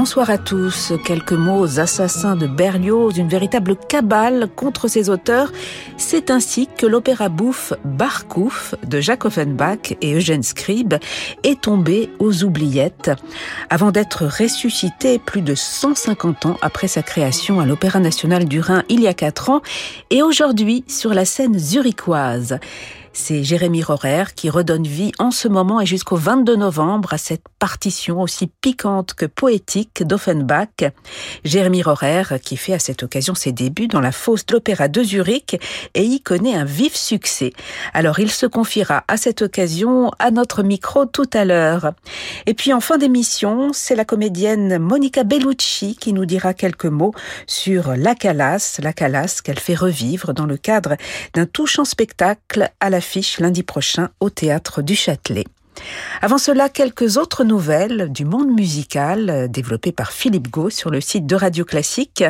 Bonsoir à tous. Quelques mots aux assassins de Berlioz, une véritable cabale contre ses auteurs. C'est ainsi que l'opéra bouffe Barkouf de Jacques Offenbach et Eugène Scribe est tombé aux oubliettes avant d'être ressuscité plus de 150 ans après sa création à l'Opéra national du Rhin il y a 4 ans et aujourd'hui sur la scène zurichoise. C'est Jérémy Rorer qui redonne vie en ce moment et jusqu'au 22 novembre à cette partition aussi piquante que poétique d'Offenbach. Jérémy Rorer qui fait à cette occasion ses débuts dans la fosse de l'Opéra de Zurich et y connaît un vif succès. Alors il se confiera à cette occasion à notre micro tout à l'heure. Et puis en fin d'émission, c'est la comédienne Monica Bellucci qui nous dira quelques mots sur La Calas, La Calas qu'elle fait revivre dans le cadre d'un touchant spectacle à la lundi prochain au théâtre du Châtelet. Avant cela, quelques autres nouvelles du monde musical euh, développées par Philippe Gau sur le site de Radio Classique.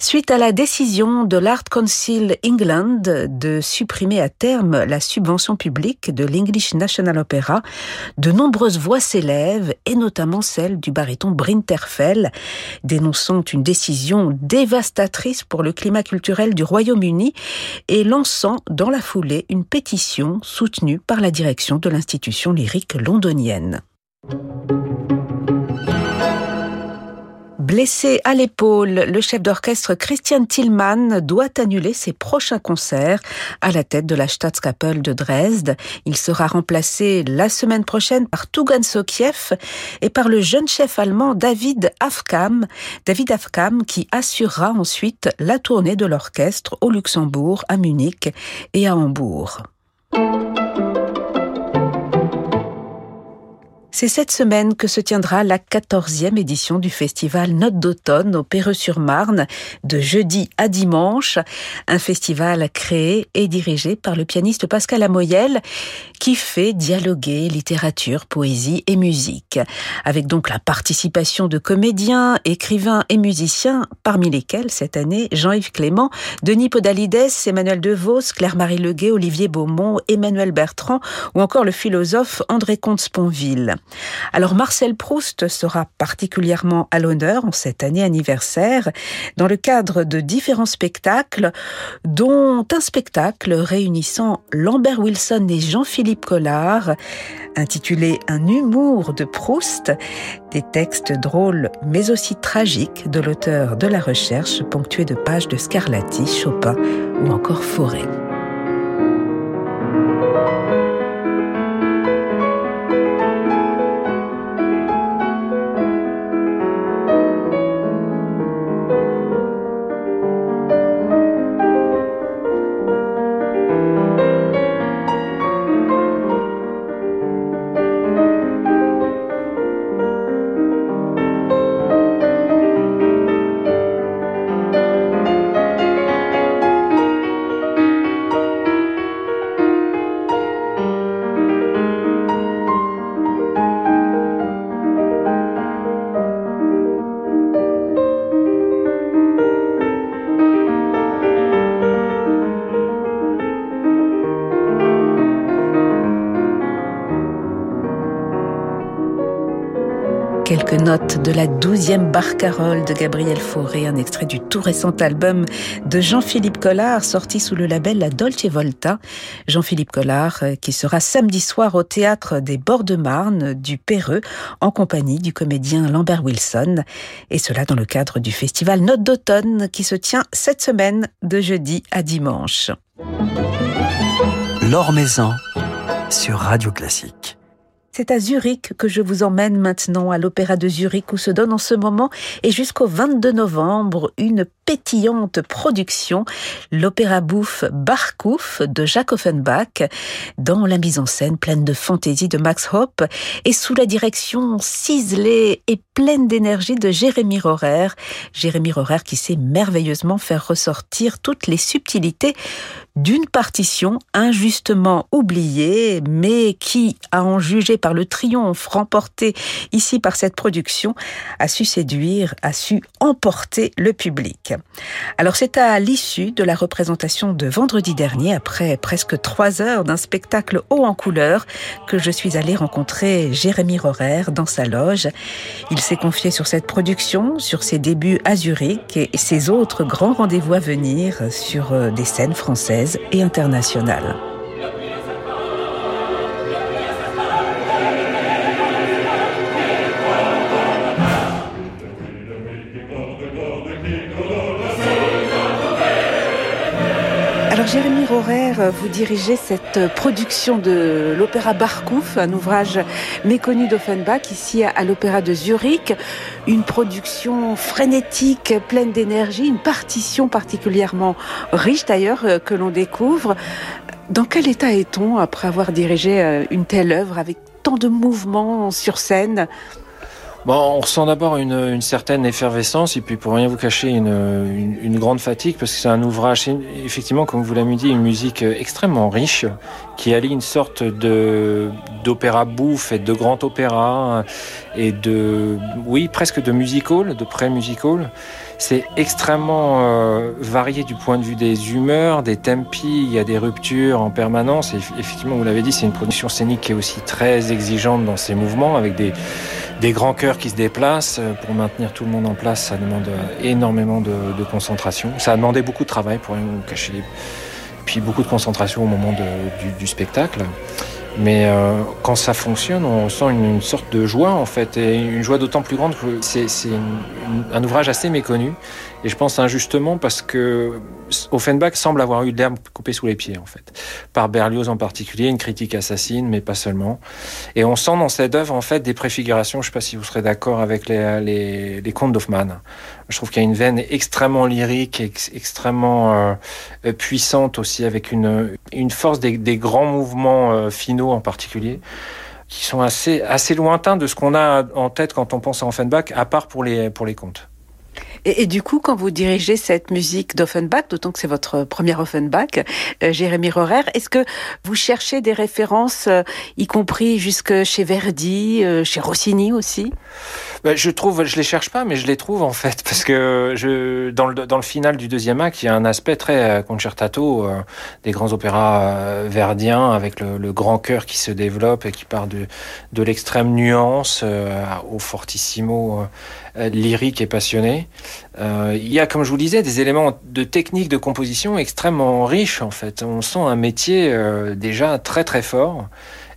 Suite à la décision de l'Art Council England de supprimer à terme la subvention publique de l'English National Opera, de nombreuses voix s'élèvent, et notamment celle du baryton Brinterfell, dénonçant une décision dévastatrice pour le climat culturel du Royaume-Uni et lançant dans la foulée une pétition soutenue par la direction de l'institution lyrique londonienne. Blessé à l'épaule, le chef d'orchestre Christian Tillmann doit annuler ses prochains concerts à la tête de la Staatskapelle de Dresde. Il sera remplacé la semaine prochaine par Tugan Sokiev et par le jeune chef allemand David Afkam. David Afkam qui assurera ensuite la tournée de l'orchestre au Luxembourg, à Munich et à Hambourg. C'est cette semaine que se tiendra la 14e édition du festival Note d'automne au Perreux-sur-Marne, de jeudi à dimanche. Un festival créé et dirigé par le pianiste Pascal Amoyel, qui fait dialoguer littérature, poésie et musique. Avec donc la participation de comédiens, écrivains et musiciens, parmi lesquels cette année Jean-Yves Clément, Denis Podalides, Emmanuel DeVos, Claire-Marie Leguet, Olivier Beaumont, Emmanuel Bertrand ou encore le philosophe André Comte-Sponville. Alors Marcel Proust sera particulièrement à l'honneur en cette année anniversaire dans le cadre de différents spectacles, dont un spectacle réunissant Lambert Wilson et Jean-Philippe Collard, intitulé Un humour de Proust, des textes drôles mais aussi tragiques de l'auteur de la recherche, ponctués de pages de Scarlatti, Chopin ou encore Forêt. Quelques notes de la douzième barcarolle de Gabriel Fauré, un extrait du tout récent album de Jean-Philippe Collard, sorti sous le label La Dolce Volta. Jean-Philippe Collard, euh, qui sera samedi soir au théâtre des Bords de Marne du Péreux, en compagnie du comédien Lambert Wilson. Et cela dans le cadre du festival Note d'automne, qui se tient cette semaine de jeudi à dimanche. L'Or Maison sur Radio Classique. C'est à Zurich que je vous emmène maintenant à l'Opéra de Zurich où se donne en ce moment et jusqu'au 22 novembre une pétillante production, l'opéra bouffe Barkouf de Jacques Offenbach, dans la mise en scène pleine de fantaisie de Max Hopp et sous la direction ciselée et pleine d'énergie de Jérémy Rorer. Jérémy Rorer qui sait merveilleusement faire ressortir toutes les subtilités d'une partition injustement oubliée, mais qui, à en juger par le triomphe remporté ici par cette production, a su séduire, a su emporter le public. Alors c'est à l'issue de la représentation de vendredi dernier, après presque trois heures d'un spectacle haut en couleur, que je suis allée rencontrer Jérémy Rorer dans sa loge. Il s'est confié sur cette production, sur ses débuts à Zurich et ses autres grands rendez-vous à venir sur euh, des scènes françaises et internationales. Jérémy Rorer, vous dirigez cette production de l'opéra Barkouf, un ouvrage méconnu d'Offenbach ici à l'opéra de Zurich, une production frénétique, pleine d'énergie, une partition particulièrement riche d'ailleurs euh, que l'on découvre. Dans quel état est-on après avoir dirigé euh, une telle œuvre avec tant de mouvements sur scène? Bon, on ressent d'abord une, certaine effervescence et puis pour rien vous cacher une, grande fatigue parce que c'est un ouvrage, effectivement, comme vous l'avez dit, une musique extrêmement riche qui allie une sorte de d'opéra bouffe et de grand opéra et de, oui, presque de musical, de pré-musical. C'est extrêmement euh, varié du point de vue des humeurs, des tempi, il y a des ruptures en permanence. Et effectivement, vous l'avez dit, c'est une production scénique qui est aussi très exigeante dans ses mouvements, avec des, des grands chœurs qui se déplacent. Pour maintenir tout le monde en place, ça demande énormément de, concentration. Ça a demandé beaucoup de travail pour cacher les... Puis beaucoup de concentration au moment du spectacle. Mais euh, quand ça fonctionne, on sent une, sorte de joie en fait, et une joie d'autant plus grande que c'est un ouvrage assez méconnu, et je pense injustement parce que Offenbach semble avoir eu l'herbe coupée sous les pieds en fait, par Berlioz en particulier, une critique assassine, mais pas seulement. Et on sent dans cette œuvre en fait des préfigurations. Je ne sais pas si vous serez d'accord avec les, les, les contes d'Hoffmann. Je trouve qu'il y a une veine extrêmement lyrique, ex extrêmement euh, puissante aussi, avec une, force des, des grands mouvements euh, finaux en particulier qui sont assez, assez lointains de ce qu'on a en tête quand on pense à Offenbach, à part pour les, pour les contes. Et, du coup, quand vous dirigez cette musique d'Offenbach, d'autant que c'est votre premier Offenbach, euh, Jérémy Rorer, est-ce que vous cherchez des références, euh, y compris jusque chez Verdi, euh, chez Rossini aussi? Ben, Je trouve, je les cherche pas, mais je les trouve en fait, parce que dans, le, dans le final du deuxième acte, il y a un aspect très concertato euh, des grands opéras verdiens, avec le, le, grand chœur qui se développe et qui part de, de l'extrême nuance au fortissimo lyrique et passionné. Euh, il y a, comme je vous disais, des éléments de technique de composition extrêmement riches en fait. On sent un métier euh, déjà très très fort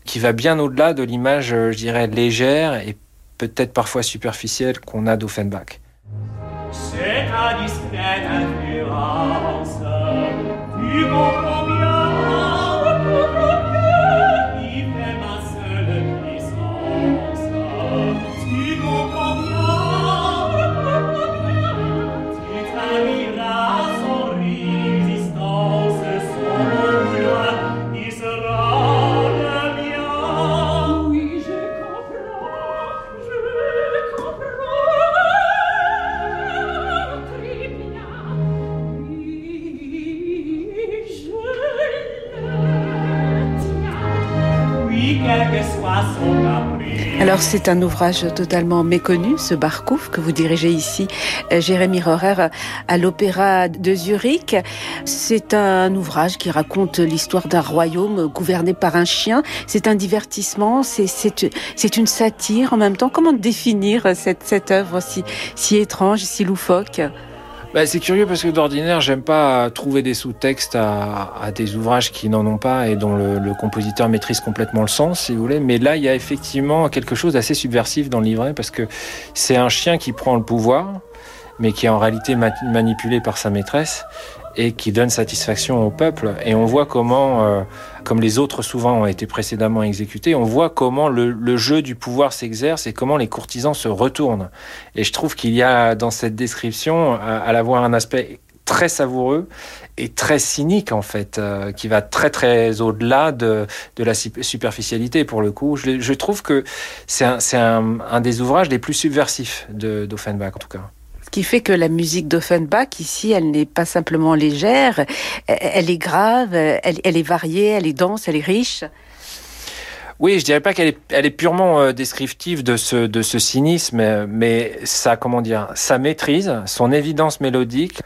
qui va bien au-delà de l'image, je dirais, légère et peut-être parfois superficielle qu'on a d'Offenbach. Alors c'est un ouvrage totalement méconnu, ce Barkouf que vous dirigez ici, euh, Jérémy Rorer, à l'Opéra de Zurich. C'est un ouvrage qui raconte l'histoire d'un royaume gouverné par un chien. C'est un divertissement, c'est une satire en même temps. Comment définir cette, cette œuvre si étrange, si loufoque? Bah, c'est curieux parce que d'ordinaire, j'aime pas trouver des sous-textes à, des ouvrages qui n'en ont pas et dont le, compositeur maîtrise complètement le sens, si vous voulez. Mais là, il y a effectivement quelque chose d'assez subversif dans le livret parce que c'est un chien qui prend le pouvoir, mais qui est en réalité ma manipulé par sa maîtresse et qui donne satisfaction au peuple. Et on voit comment, euh, comme les autres souvent ont été précédemment exécutés, on voit comment le, jeu du pouvoir s'exerce et comment les courtisans se retournent. Et je trouve qu'il y a dans cette description, à, à la fois un aspect très savoureux et très cynique en fait, euh, qui va très très au-delà de, de la superficialité pour le coup. Je, trouve que c'est un, un des ouvrages les plus subversifs d'Offenbach en tout cas qui fait que la musique d'Offenbach, ici, elle n'est pas simplement légère, elle est grave, elle, est variée, elle est dense, elle est riche. Oui, je dirais pas qu'elle est, purement euh, descriptive de ce, cynisme, mais sa, comment dire, sa maîtrise, son évidence mélodique,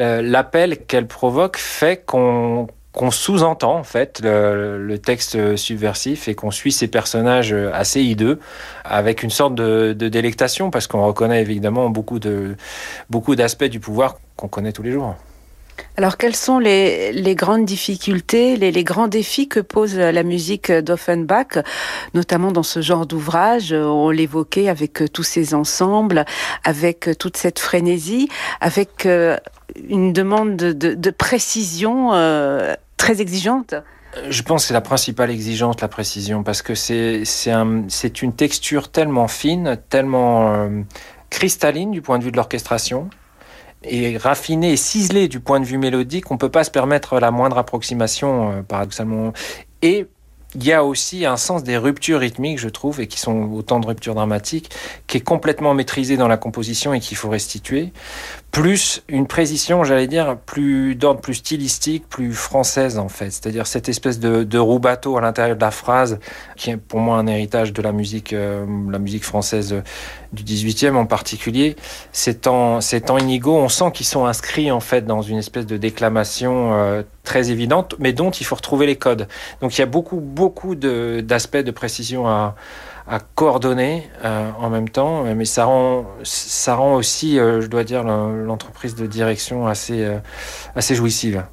euh, l'appel qu'elle provoque fait qu'on qu'on sous-entend en fait le, texte subversif et qu'on suit ces personnages assez hideux avec une sorte de, délectation parce qu'on reconnaît évidemment beaucoup de beaucoup d'aspects du pouvoir qu'on connaît tous les jours. Alors, quelles sont les, grandes difficultés, les, grands défis que pose la musique d'Offenbach, notamment dans ce genre d'ouvrage? On l'évoquait avec tous ces ensembles, avec toute cette frénésie, avec euh, une demande de, précision euh, exigeante je pense que c'est la principale exigence, la précision, parce que c'est c'est une texture tellement fine, tellement euh, cristalline du point de vue de l'orchestration, et raffinée et ciselée du point de vue mélodique, on peut pas se permettre la moindre approximation, euh, paradoxalement. Et il y a aussi un sens des ruptures rythmiques, je trouve, et qui sont autant de ruptures dramatiques, qui est complètement maîtrisé dans la composition et qu'il faut restituer plus une précision, j'allais dire, plus d'ordre plus stylistique, plus française en fait. C'est-à-dire cette espèce de, de roue bateau à l'intérieur de la phrase, qui est pour moi un héritage de la musique, euh, la musique française du 18e en particulier. C'est temps, ces temps inégaux, on sent qu'ils sont inscrits en fait dans une espèce de déclamation euh, très évidente, mais dont il faut retrouver les codes. Donc il y a beaucoup, beaucoup d'aspects de précision à à coordonner euh, en même temps, mais ça rend, ça rend aussi, euh, je dois dire, l'entreprise de direction assez, euh, assez jouissive.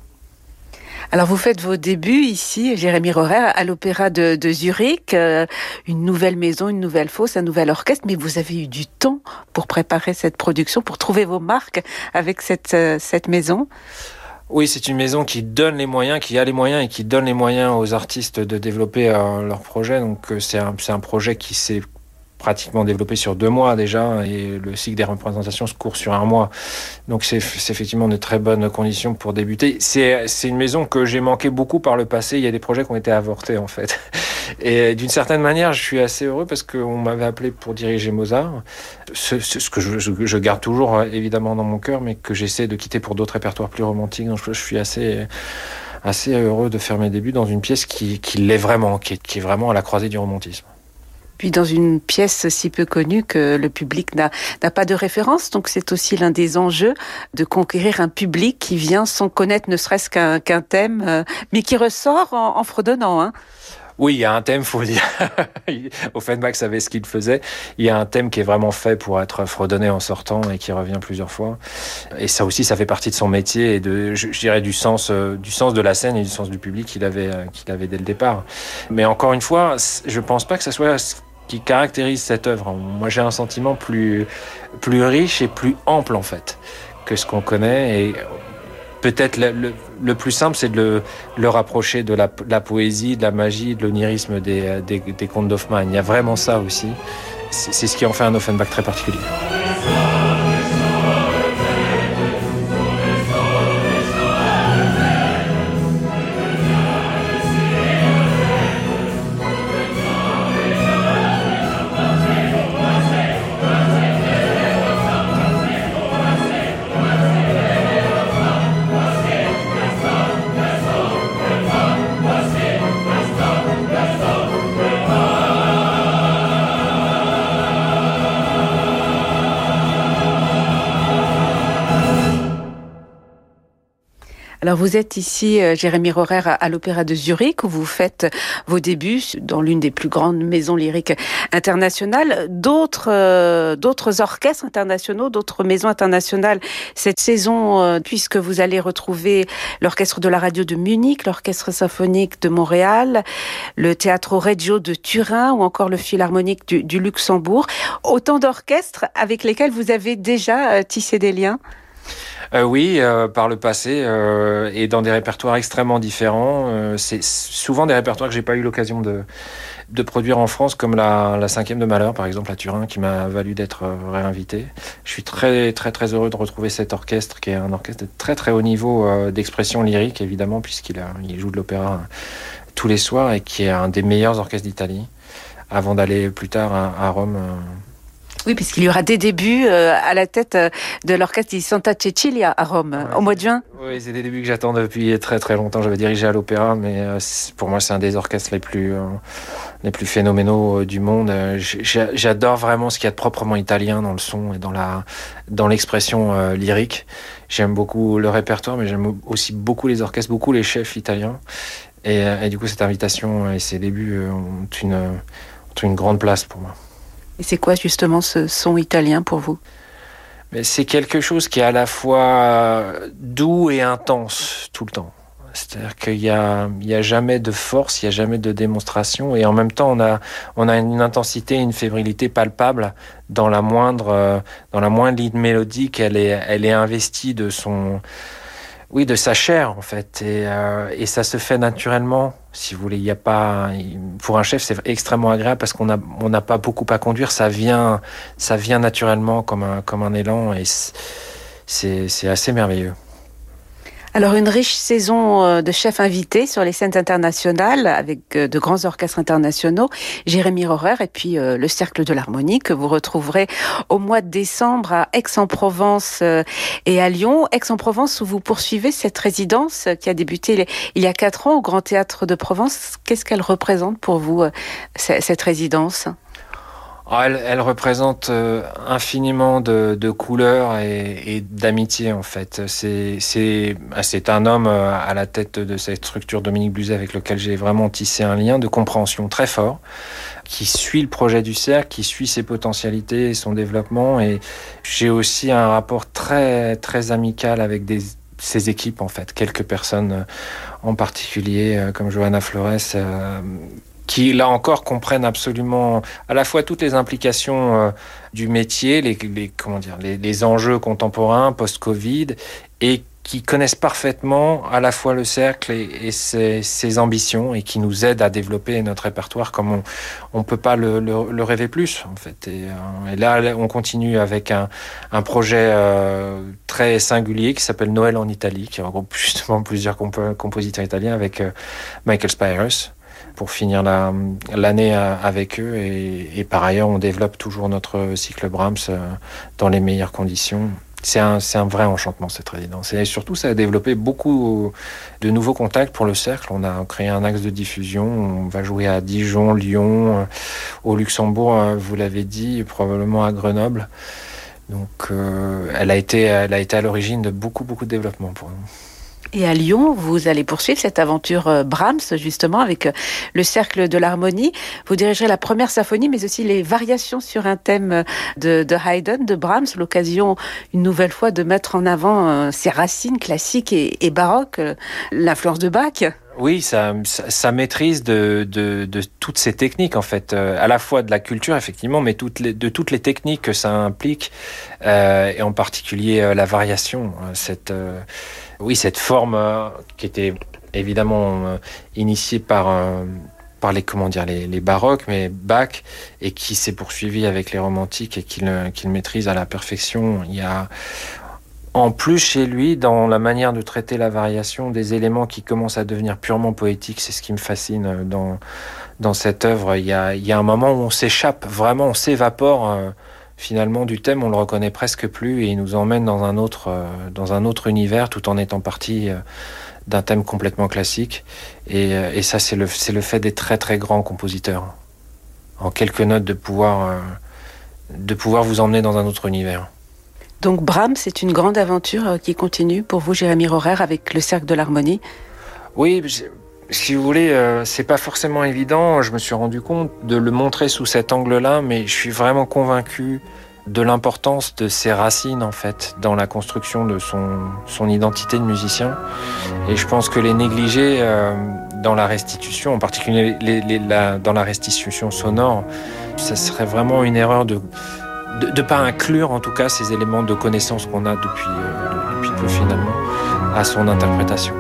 Alors vous faites vos débuts ici, Jérémy Rorer, à l'Opéra de, Zurich, une nouvelle maison, une nouvelle fosse, un nouvel orchestre, mais vous avez eu du temps pour préparer cette production, pour trouver vos marques avec cette, cette maison? Oui, c'est une maison qui donne les moyens, qui a les moyens et qui donne les moyens aux artistes de développer euh, leur projet. Donc euh, c'est un, un projet qui s'est pratiquement développé sur deux mois déjà et le cycle des représentations se court sur un mois. Donc c'est effectivement de très bonnes conditions pour débuter. C'est une maison que j'ai manqué beaucoup par le passé. Il y a des projets qui ont été avortés en fait. Et d'une certaine manière, je suis assez heureux parce qu'on m'avait appelé pour diriger Mozart. Ce, que je, garde toujours évidemment dans mon cœur, mais que j'essaie de quitter pour d'autres répertoires plus romantiques. Donc je, suis assez heureux de faire mes débuts dans une pièce qui, qui l'est vraiment, qui est vraiment à la croisée du romantisme puis dans une pièce si peu connue que le public n'a pas de référence. Donc c'est aussi l'un des enjeux de conquérir un public qui vient sans connaître ne serait-ce qu'un thème, euh, mais qui ressort en, fredonnant. Hein. Oui, il y a un thème, faut dire. Offenbach savait ce qu'il faisait. Il y a un thème qui est vraiment fait pour être fredonné en sortant et qui revient plusieurs fois. Et ça aussi, ça fait partie de son métier et de, je, dirais, du sens, euh, du sens de la scène et du sens du public qu'il avait, euh, qu'il avait dès le départ. Mais encore une fois, je pense pas que ça soit qui caractérise cette œuvre. Moi, j'ai un sentiment plus, plus riche et plus ample, en fait, que ce qu'on connaît. Et peut-être le, plus simple, c'est de le, rapprocher de la, poésie, de la magie, de l'onirisme des contes d'Hoffmann. Il y a vraiment ça aussi. C'est ce qui en fait un Offenbach très particulier. Alors vous êtes ici, euh, Jérémy Rorer, à, l'Opéra de Zurich, où vous faites vos débuts dans l'une des plus grandes maisons lyriques internationales. D'autres euh, d'autres orchestres internationaux, d'autres maisons internationales cette saison, euh, puisque vous allez retrouver l'orchestre de la radio de Munich, l'orchestre symphonique de Montréal, le Teatro Reggio de Turin ou encore le Philharmonique du Luxembourg. Autant d'orchestres avec lesquels vous avez déjà tissé des liens? Euh, oui, euh, par le passé euh, et dans des répertoires extrêmement différents. Euh, c'est souvent des répertoires que j'ai pas eu l'occasion de, de produire en France, comme la, la cinquième de Malheur, par exemple, à Turin, qui m'a valu d'être réinvité. Je suis très très très heureux de retrouver cet orchestre, qui est un orchestre de très très haut niveau d'expression lyrique, évidemment, puisqu'il il joue de l'opéra tous les soirs et qui est un des meilleurs orchestres d'Italie, avant d'aller plus tard à, à Rome Oui, puisqu'il y aura des débuts euh, à la tête euh, de l'orchestre di Santa Cecilia à Rome Ouais, au mois de juin. Oui, c'est des débuts que j'attends depuis très très longtemps. J'avais dirigé à l'opéra, mais euh, pour moi c'est un des orchestres les plus euh, les plus phénoménaux du monde. J'adore vraiment ce qu'il y a de proprement italien dans le son et dans la dans l'expression lyrique. J'aime beaucoup le répertoire, mais j'aime aussi beaucoup les orchestres, beaucoup les chefs italiens. Et, et du coup, cette invitation et ces débuts ont une ont une grande place pour moi. Et c'est quoi justement ce son italien pour vous? C'est quelque chose qui est à la fois doux et intense tout le temps. C'est-à-dire qu'il y a, jamais de force, il y a jamais de démonstration, et en même temps, on a, une intensité, une fébrilité palpable dans la moindre, euh, dans la moindre ligne mélodique. Elle est investie de son, oui, de sa chair en fait, et, euh, et ça se fait naturellement. Si vous voulez, il y a pas, pour un chef, c'est extrêmement agréable parce qu'on on n'a pas beaucoup à conduire. Ça vient, ça vient naturellement comme un, comme un élan, et c'est assez merveilleux. Alors une riche saison euh, de chefs invités sur les scènes internationales avec euh, de grands orchestres internationaux, Jérémy Rorer et puis euh, le Cercle de l'Harmonie que vous retrouverez au mois de décembre à Aix-en-Provence et à Lyon. Aix-en-Provence où vous poursuivez cette résidence qui a débuté il y a quatre ans au Grand Théâtre de Provence. Qu'est-ce qu'elle représente pour vous, cette résidence? Elle, elle représente euh, infiniment de, couleurs et, d'amitié en fait. C'est ah, un homme euh, à la tête de cette structure Dominique Bluzet avec lequel j'ai vraiment tissé un lien de compréhension très fort, qui suit le projet du cercle, qui suit ses potentialités et son développement. Et j'ai aussi un rapport très très amical avec ses équipes en fait, quelques personnes euh, en particulier comme Johanna Flores. Qui là encore comprennent absolument à la fois toutes les implications euh, du métier, les, les comment dire, les, les enjeux contemporains post-Covid, et qui connaissent parfaitement à la fois le cercle et, et ses, ses ambitions, et qui nous aident à développer notre répertoire comme on on peut pas le, le, le rêver plus en fait. Et, euh, là, on continue avec un, un projet euh, très singulier qui s'appelle Noël en Italie, qui regroupe justement plusieurs compo- compositeurs italiens avec euh, Michael Spyros pour finir la- l'année euh, avec eux. Et, par ailleurs, on développe toujours notre cycle Brahms euh, dans les meilleures conditions. C'est un, vrai enchantement cette résidence. Et surtout, ça a développé beaucoup de nouveaux contacts pour le cercle. On a créé un axe de diffusion. On va jouer à Dijon, Lyon, euh, au Luxembourg, euh, vous l'avez dit, probablement à Grenoble. Donc, elle a été, elle a été à l'origine de beaucoup, beaucoup de développement pour nous. Et à Lyon, vous allez poursuivre cette aventure euh, Brahms, justement, avec euh, le Cercle de l'Harmonie. Vous dirigerez la première symphonie, mais aussi les variations sur un thème euh, de, Haydn, de Brahms, l'occasion, une nouvelle fois, de mettre en avant ses racines classiques et, et baroques, l'influence de Bach. Oui, sa, sa, maîtrise de, de, de, toutes ces techniques, en fait, euh, à la fois de la culture, effectivement, mais toutes les, de toutes les techniques que ça implique, euh, et en particulier euh, la variation, cette, euh, oui, cette forme euh, qui était évidemment euh, initiée par, par les, comment dire, les, les baroques, mais Bach, et qui s'est poursuivie avec les romantiques et qu'il qu maîtrise à la perfection. Il y a, en plus chez lui, dans la manière de traiter la variation, des éléments qui commencent à devenir purement poétiques. C'est ce qui me fascine dans, dans cette œuvre. Il y, a, il y a un moment où on s'échappe, vraiment, on s'évapore euh, finalement du thème, on le reconnaît presque plus et il nous emmène dans un autre, euh, dans un autre univers tout en étant parti euh, d'un thème complètement classique. Et, euh, et ça, c'est le, c'est le fait des très très grands compositeurs. En quelques notes, de pouvoir, euh, de pouvoir vous emmener dans un autre univers. Donc Brahms, c'est une grande aventure euh, qui continue pour vous, Jérémy Rorer, avec le Cercle de l'Harmonie. Oui, si vous voulez, euh, c'est pas forcément évident. Je me suis rendu compte de le montrer sous cet angle-là, mais je suis vraiment convaincu de l'importance de ses racines en fait dans la construction de son, son identité de musicien. Et je pense que les négliger euh, dans la restitution, en particulier dans la restitution sonore, ça serait vraiment une erreur de de ne pas inclure en tout cas ces éléments de connaissance qu'on a depuis, euh, depuis peu finalement à son interprétation.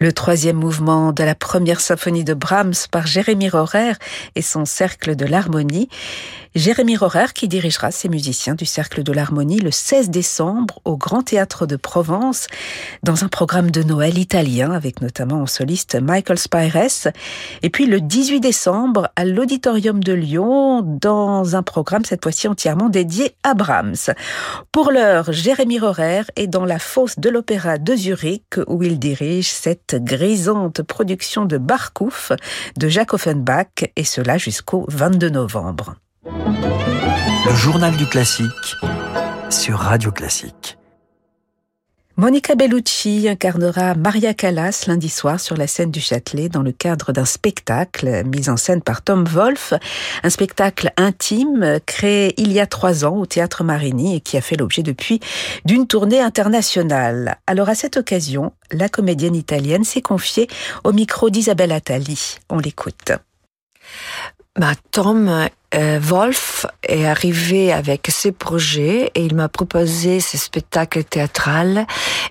Le troisième mouvement de la première symphonie de Brahms par Jérémy Rorer et son Cercle de l'Harmonie. Jérémy Rorer qui dirigera ses musiciens du Cercle de l'Harmonie le 16 décembre au Grand Théâtre de Provence dans un programme de Noël italien avec notamment en soliste Michael Spires et puis le 18 décembre à l'Auditorium de Lyon dans un programme cette fois-ci entièrement dédié à Brahms. Pour l'heure, Jérémy Rorer est dans la fosse de l'Opéra de Zurich où il dirige cette grisante production de Barkouf de Jacques Offenbach et cela jusqu'au 22 novembre. Le journal du classique sur Radio Classique. Monica Bellucci incarnera Maria Callas lundi soir sur la scène du Châtelet dans le cadre d'un spectacle mis en scène par Tom Wolfe, un spectacle intime créé il y a trois ans au Théâtre Marigny et qui a fait l'objet depuis d'une tournée internationale. Alors à cette occasion, la comédienne italienne s'est confiée au micro d'Isabelle Attali. On l'écoute. Bah, Tom euh, Wolf est arrivé avec ses projets et il m'a proposé ce spectacle théâtral.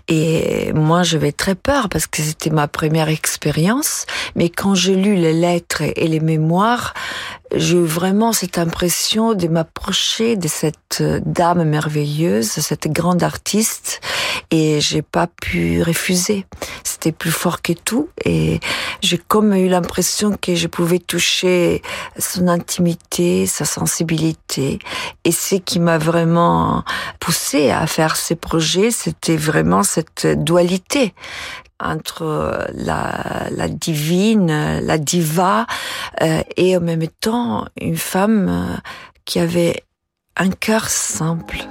Et moi j'avais très peur parce que c'était ma première expérience. Mais quand j'ai lu les lettres et les mémoires j'ai eu vraiment cette impression de m'approcher de cette dame merveilleuse, cette grande artiste, et j'ai pas pu refuser. C'était plus fort que tout, et j'ai comme eu l'impression que je pouvais toucher son intimité, sa sensibilité, et ce qui m'a vraiment poussé à faire ces projets, c'était vraiment cette dualité entre la, la divine, la diva, euh, et en même temps une femme euh, qui avait un cœur simple.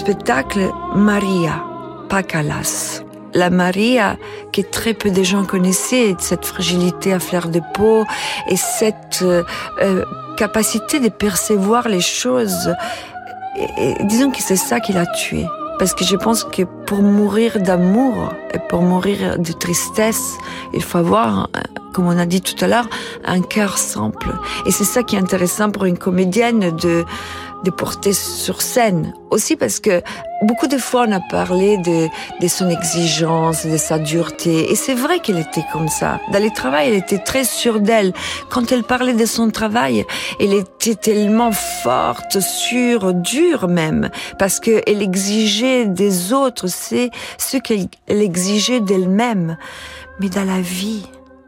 Spectacle Maria, pas Calas. La Maria que très peu de gens connaissaient, cette fragilité à fleur de peau et cette euh, euh, capacité de percevoir les choses. Et, disons que c'est ça qui l'a tuée. Parce que je pense que pour mourir d'amour et pour mourir de tristesse, il faut avoir, comme on a dit tout à l'heure, un cœur simple. Et c'est ça qui est intéressant pour une comédienne de de porter sur scène. Aussi parce que beaucoup de fois on a parlé de, de son exigence, de sa dureté. Et c'est vrai qu'elle était comme ça. Dans le travail, elle était très sûre d'elle. Quand elle parlait de son travail, elle était tellement forte, sûre, dure même. Parce qu'elle exigeait des autres, c'est ce qu'elle exigeait d'elle-même. Mais dans la vie,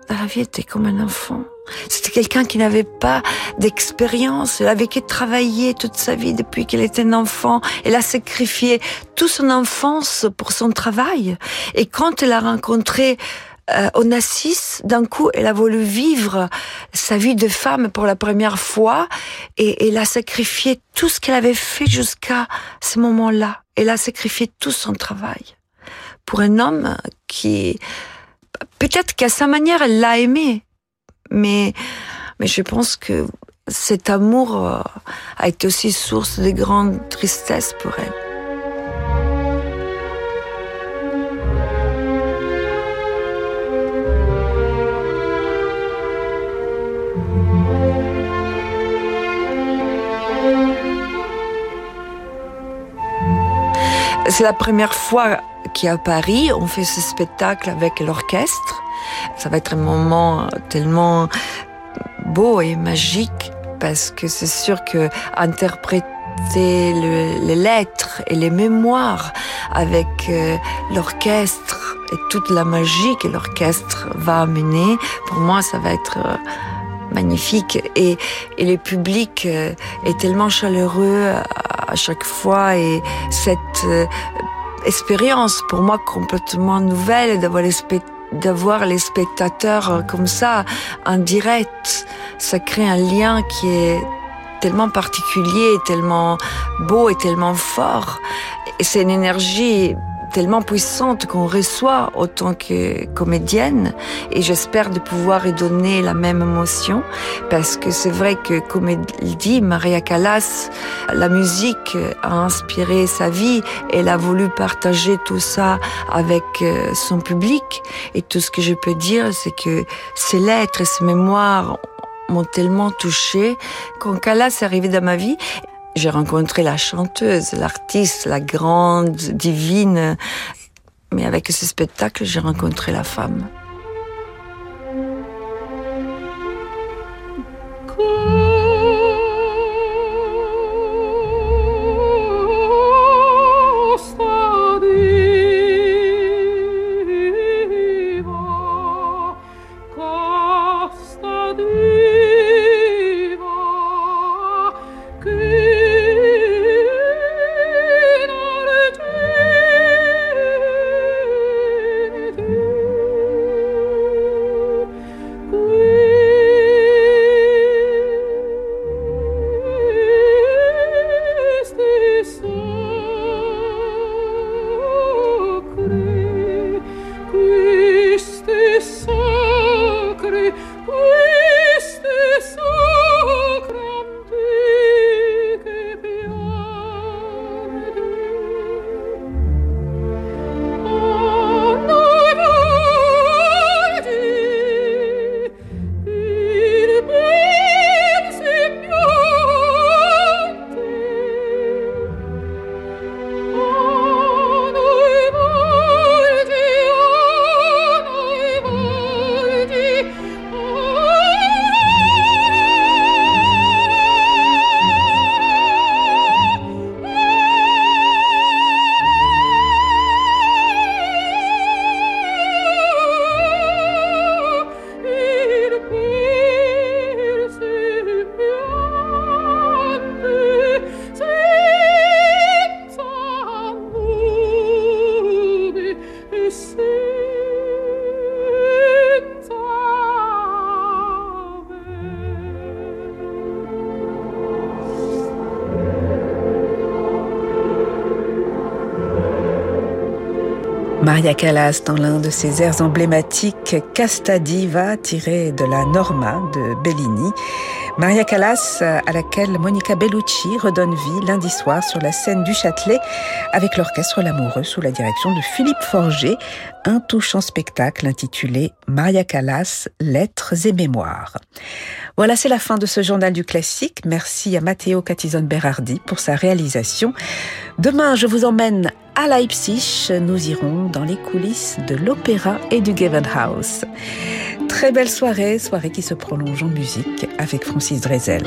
dans la vie, elle était comme un enfant. C'était quelqu'un qui n'avait pas d'expérience. Elle avait travaillé toute sa vie depuis qu'elle était un enfant. Elle a sacrifié toute son enfance pour son travail. Et quand elle a rencontré euh, Onassis, d'un coup, elle a voulu vivre sa vie de femme pour la première fois et elle a sacrifié tout ce qu'elle avait fait jusqu'à ce moment-là. Elle a sacrifié tout son travail pour un homme qui, peut-être qu'à sa manière, elle l'a aimé, mais, mais je pense que cet amour euh, a été aussi source de grande tristesse pour elle. C'est la première fois qu'à Paris, on fait ce spectacle avec l'orchestre. Ça va être un moment tellement beau et magique parce que c'est sûr que interpréter les lettres et les mémoires avec euh, l'orchestre et toute la magie que l'orchestre va amener, pour moi, ça va être euh, magnifique. Et, et le public euh, est tellement chaleureux à chaque fois et cette euh, expérience pour moi complètement nouvelle d'avoir les d'avoir les spectateurs comme ça en direct, ça crée un lien qui est tellement particulier, tellement beau et tellement fort. Et c'est une énergie tellement puissante qu'on reçoit autant que comédienne et j'espère de pouvoir y donner la même émotion parce que c'est vrai que comme il dit Maria Callas la musique a inspiré sa vie elle a voulu partager tout ça avec euh, son public et tout ce que je peux dire c'est que ses lettres et ses mémoires m'ont tellement touchée. Quand Callas est arrivé dans ma vie j'ai rencontré la chanteuse, l'artiste, la grande, divine. Mais avec ce spectacle, j'ai rencontré la femme. Maria Callas dans l'un de ses airs emblématiques Casta Diva tiré de la Norma de Bellini. Maria Callas à laquelle Monica Bellucci redonne vie lundi soir sur la scène du Châtelet avec l'orchestre L'Amoureux sous la direction de Philippe Forger, un touchant spectacle intitulé Maria Callas, Lettres et Mémoires. Voilà, c'est la fin de ce journal du classique. Merci à Matteo Catizone Berardi pour sa réalisation. Demain, je vous emmène à Leipzig. Nous irons dans les coulisses de l'opéra et du Gewandhaus. Très belle soirée, soirée qui se prolonge en musique avec Francis Drezel.